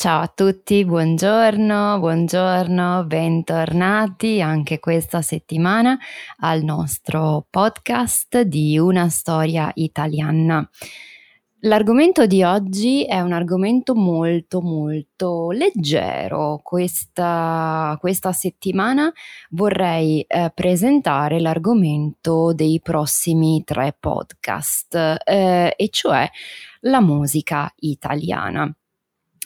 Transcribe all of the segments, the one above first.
Ciao a tutti, buongiorno, buongiorno, bentornati anche questa settimana al nostro podcast di Una storia italiana. L'argomento di oggi è un argomento molto molto leggero. Questa, questa settimana vorrei eh, presentare l'argomento dei prossimi tre podcast, eh, e cioè la musica italiana.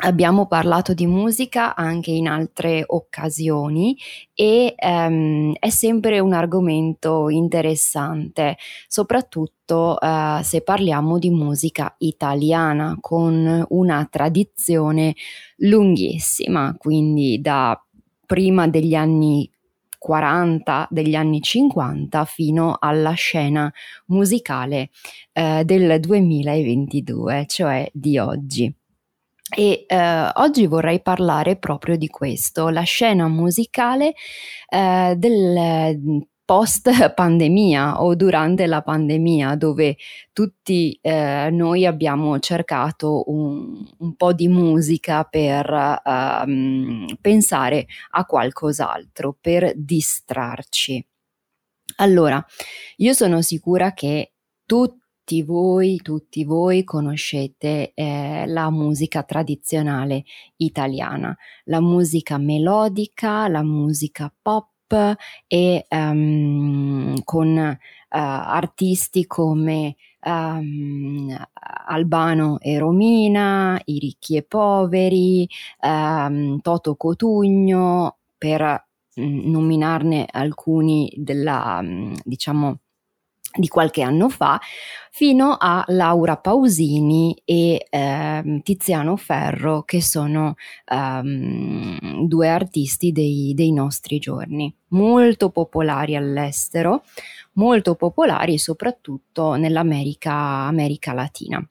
Abbiamo parlato di musica anche in altre occasioni e um, è sempre un argomento interessante, soprattutto uh, se parliamo di musica italiana con una tradizione lunghissima, quindi da prima degli anni 40 degli anni 50 fino alla scena musicale eh, del 2022, cioè di oggi. E eh, oggi vorrei parlare proprio di questo, la scena musicale eh, del post pandemia o durante la pandemia dove tutti eh, noi abbiamo cercato un, un, po' di musica per um, pensare a qualcos'altro, per distrarci. Allora, io sono sicura che tutti tutti voi, tutti voi conoscete eh, la musica tradizionale italiana, la musica melodica, la musica pop e um, con uh, artisti come um, Albano e Romina, I ricchi e poveri, um, Toto Cotugno, per mm, nominarne alcuni della, mm, diciamo, di qualche anno fa, fino a Laura Pausini e eh, Tiziano Ferro, che sono um, due artisti dei, dei nostri giorni, molto popolari all'estero, molto popolari soprattutto nell'America America Latina,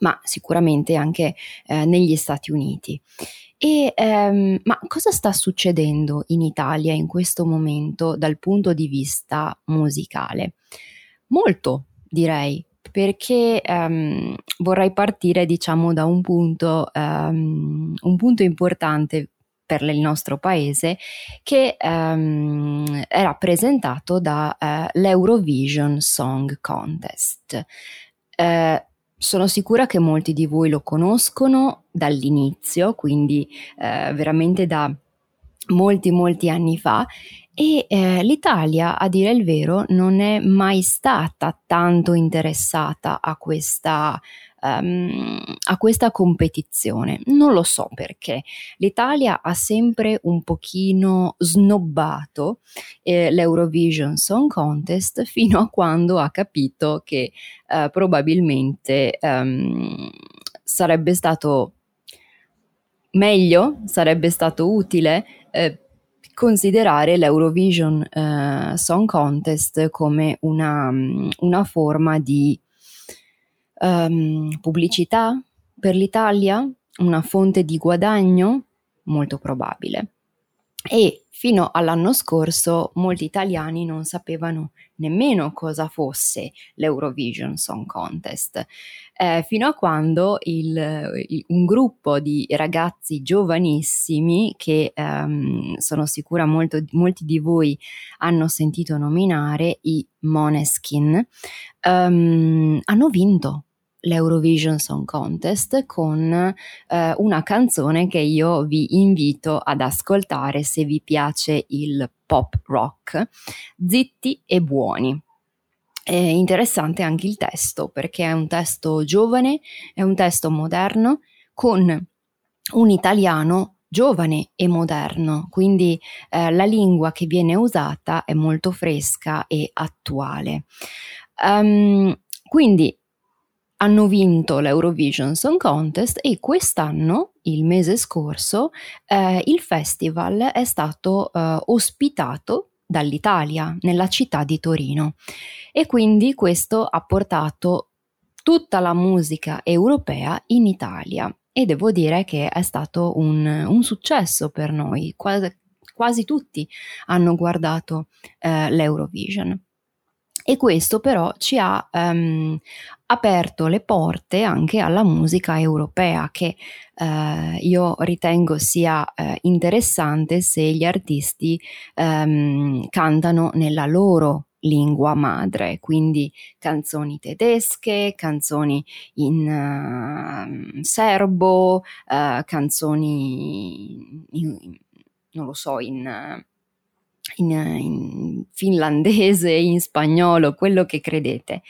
ma sicuramente anche eh, negli Stati Uniti. E, ehm, ma cosa sta succedendo in Italia in questo momento dal punto di vista musicale? Molto, direi, perché um, vorrei partire, diciamo, da un punto, um, un punto importante per il nostro paese che um, è rappresentato dall'Eurovision uh, Song Contest. Uh, sono sicura che molti di voi lo conoscono dall'inizio, quindi uh, veramente da molti molti anni fa e eh, l'Italia, a dire il vero, non è mai stata tanto interessata a questa, um, a questa competizione. Non lo so perché. L'Italia ha sempre un pochino snobbato eh, l'Eurovision Song Contest fino a quando ha capito che eh, probabilmente um, sarebbe stato meglio, sarebbe stato utile eh, considerare l'Eurovision eh, Song Contest come una, una forma di um, pubblicità per l'Italia, una fonte di guadagno? Molto probabile. E fino all'anno scorso molti italiani non sapevano nemmeno cosa fosse l'Eurovision Song Contest, eh, fino a quando il, il, un gruppo di ragazzi giovanissimi, che ehm, sono sicura molto, molti di voi hanno sentito nominare, i Moneskin, ehm, hanno vinto l'Eurovision Song Contest con eh, una canzone che io vi invito ad ascoltare se vi piace il pop rock, Zitti e Buoni. È interessante anche il testo perché è un testo giovane, è un testo moderno con un italiano giovane e moderno, quindi eh, la lingua che viene usata è molto fresca e attuale. Um, quindi hanno vinto l'Eurovision Song Contest e quest'anno, il mese scorso, eh, il festival è stato eh, ospitato dall'Italia, nella città di Torino. E quindi questo ha portato tutta la musica europea in Italia e devo dire che è stato un, un successo per noi, quasi, quasi tutti hanno guardato eh, l'Eurovision. E questo però ci ha um, aperto le porte anche alla musica europea che uh, io ritengo sia uh, interessante se gli artisti um, cantano nella loro lingua madre, quindi canzoni tedesche, canzoni in uh, serbo, uh, canzoni in, non lo so, in in, in finlandese, in spagnolo, quello che credete.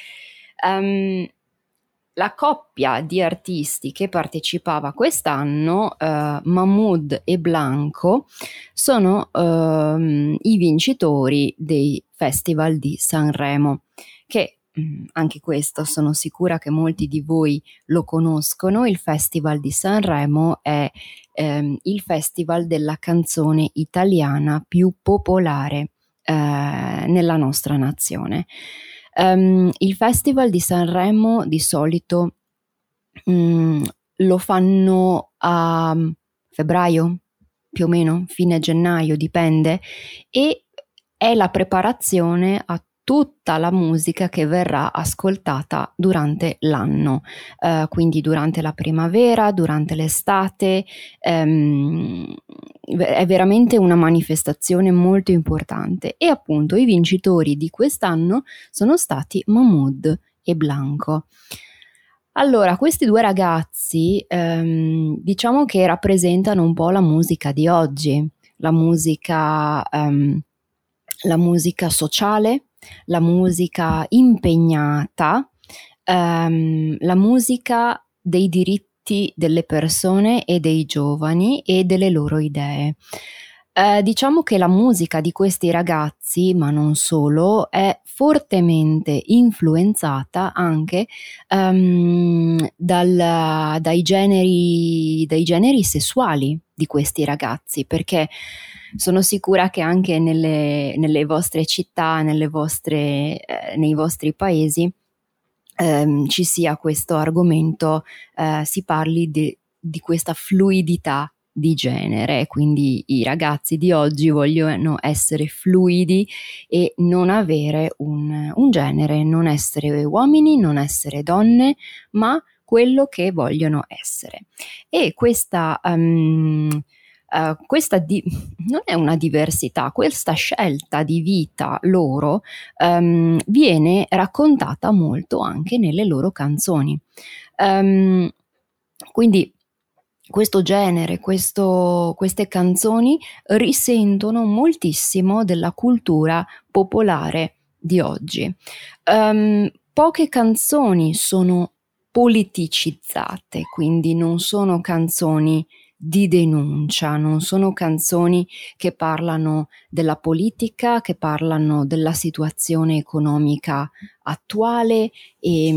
Um, la coppia di artisti che partecipava quest'anno, uh, Mahmoud e Blanco, sono uh, i vincitori dei festival di Sanremo, che Mm, anche questo sono sicura che molti di voi lo conoscono, il Festival di Sanremo è ehm, il festival della canzone italiana più popolare eh, nella nostra nazione. Um, il Festival di Sanremo di solito um, lo fanno a febbraio, più o meno, fine gennaio, dipende, e è la preparazione a tutta la musica che verrà ascoltata durante l'anno, eh, quindi durante la primavera, durante l'estate. Ehm, è veramente una manifestazione molto importante e appunto i vincitori di quest'anno sono stati Mahmoud e Blanco. Allora, questi due ragazzi ehm, diciamo che rappresentano un po' la musica di oggi, la musica, ehm, la musica sociale, la musica impegnata, ehm, la musica dei diritti delle persone e dei giovani e delle loro idee. Eh, diciamo che la musica di questi ragazzi, ma non solo, è fortemente influenzata anche um, dal, dai, generi, dai generi sessuali di questi ragazzi, perché sono sicura che anche nelle, nelle vostre città, nelle vostre, eh, nei vostri paesi, ehm, ci sia questo argomento, eh, si parli di, di questa fluidità di genere, quindi i ragazzi di oggi vogliono essere fluidi e non avere un, un genere, non essere uomini, non essere donne, ma quello che vogliono essere. E questa, um, uh, questa di- non è una diversità, questa scelta di vita loro um, viene raccontata molto anche nelle loro canzoni. Um, quindi questo genere, questo, queste canzoni risentono moltissimo della cultura popolare di oggi. Um, poche canzoni sono politicizzate, quindi non sono canzoni di denuncia, non sono canzoni che parlano della politica, che parlano della situazione economica attuale e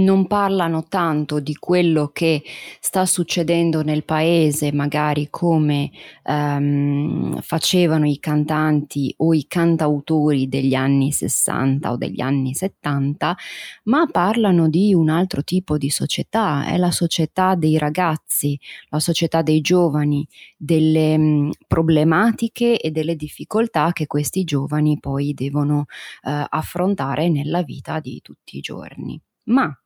non parlano tanto di quello che sta succedendo nel paese, magari come um, facevano i cantanti o i cantautori degli anni 60 o degli anni 70, ma parlano di un altro tipo di società, è la società dei ragazzi, la società dei giovani, delle um, problematiche e delle difficoltà che questi giovani poi devono uh, affrontare nella vita di tutti i giorni. Ma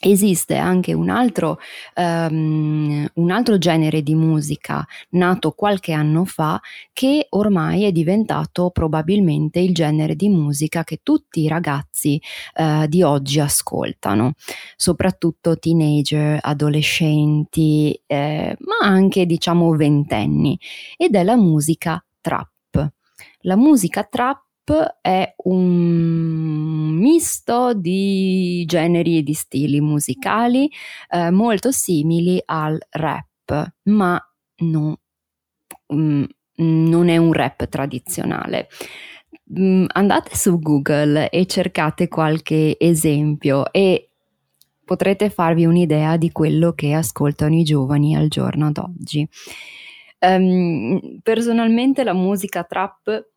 esiste anche un altro, um, un altro, genere di musica nato qualche anno fa che ormai è diventato probabilmente il genere di musica che tutti i ragazzi uh, di oggi ascoltano, soprattutto teenager, adolescenti, eh, ma anche diciamo ventenni, ed è la musica trap. La musica trap è un misto di generi e di stili musicali eh, molto simili al rap, ma no, mm, non è un rap tradizionale. Mm, andate su Google e cercate qualche esempio e potrete farvi un'idea di quello che ascoltano i giovani al giorno d'oggi. Um, personalmente la musica trap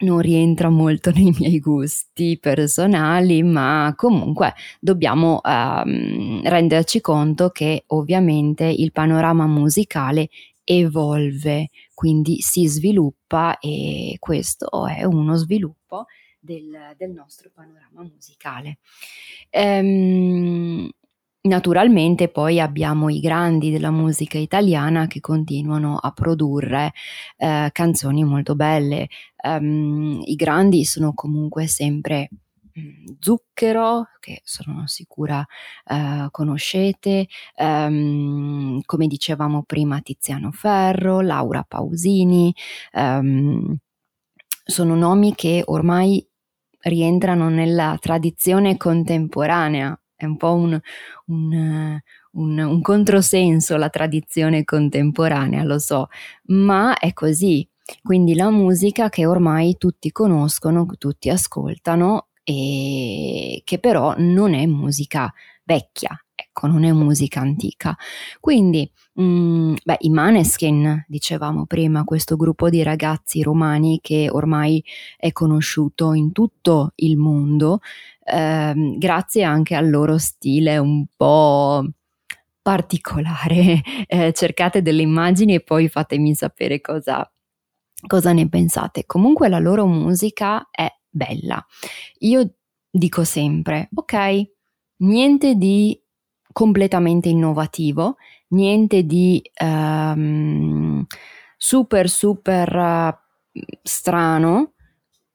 non rientra molto nei miei gusti personali, ma comunque dobbiamo um, renderci conto che ovviamente il panorama musicale evolve, quindi si sviluppa e questo è uno sviluppo del, del nostro panorama musicale. Um, Naturalmente poi abbiamo i grandi della musica italiana che continuano a produrre eh, canzoni molto belle. Um, I grandi sono comunque sempre mm, Zucchero, che sono sicura uh, conoscete, um, come dicevamo prima Tiziano Ferro, Laura Pausini, um, sono nomi che ormai rientrano nella tradizione contemporanea è un po' un, un, un, un controsenso la tradizione contemporanea, lo so, ma è così. Quindi la musica che ormai tutti conoscono, tutti ascoltano e che però non è musica vecchia, ecco, non è musica antica. Quindi, mh, mm, beh, i Maneskin, dicevamo prima, questo gruppo di ragazzi romani che ormai è conosciuto in tutto il mondo, ehm, grazie anche al loro stile un po' particolare. Eh, cercate delle immagini e poi fatemi sapere cosa, cosa ne pensate. Comunque la loro musica è bella. Io dico sempre, ok, niente di completamente innovativo, niente di um, super super uh, strano,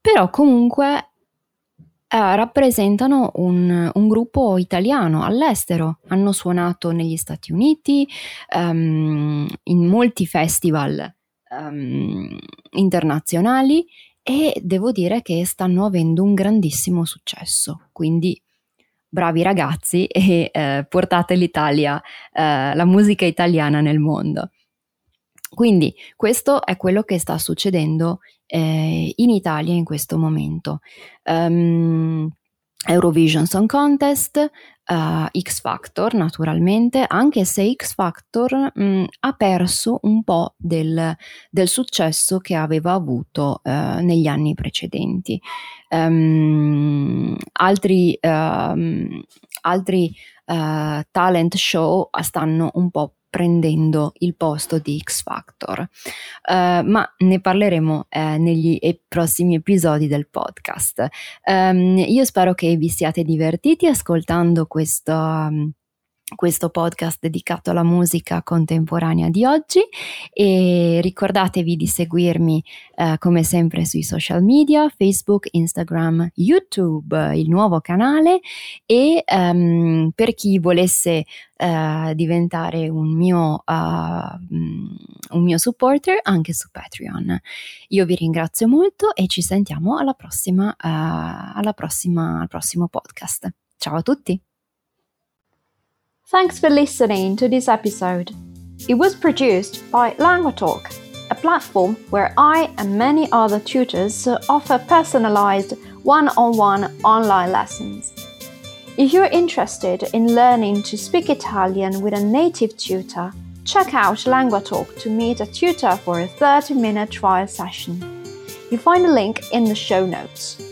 però comunque uh, rappresentano un, un, gruppo italiano all'estero, hanno suonato negli Stati Uniti, um, in molti festival um, internazionali e devo dire che stanno avendo un grandissimo successo, quindi bravi ragazzi e eh, portate l'Italia, eh, la musica italiana nel mondo. Quindi questo è quello che sta succedendo eh, in Italia in questo momento. Um, Eurovision Song Contest, uh, X Factor naturalmente, anche se X Factor mh, mm, ha perso un po' del, del, successo che aveva avuto uh, negli anni precedenti. Um, altri, um, altri uh, talent show stanno un po' prendendo il posto di X Factor, uh, ma ne parleremo uh, negli e- prossimi episodi del podcast. Um, io spero che vi siate divertiti ascoltando questo. Um, questo podcast dedicato alla musica contemporanea di oggi e ricordatevi di seguirmi eh, come sempre sui social media, Facebook, Instagram, YouTube, il nuovo canale e um, per chi volesse uh, diventare un mio, uh, un mio supporter anche su Patreon. Io vi ringrazio molto e ci sentiamo alla prossima, uh, alla prossima, al prossimo podcast. Ciao a tutti! Thanks for listening to this episode. It was produced by LanguaTalk, a platform where I and many other tutors offer personalized one on one online lessons. If you're interested in learning to speak Italian with a native tutor, check out LanguaTalk to meet a tutor for a 30 minute trial session. You find a link in the show notes.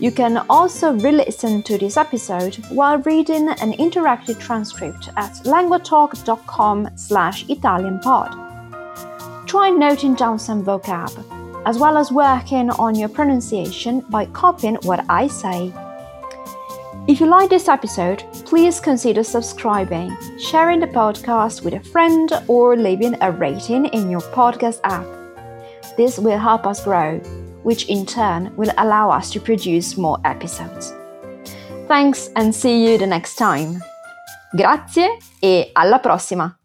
You can also re-listen to this episode while reading an interactive transcript at languatalk.com slash italianpod. Try noting down some vocab, as well as working on your pronunciation by copying what I say. If you like this episode, please consider subscribing, sharing the podcast with a friend, or leaving a rating in your podcast app. This will help us grow, which in turn will allow us to produce more episodes. Thanks and see you the next time. Grazie e alla prossima!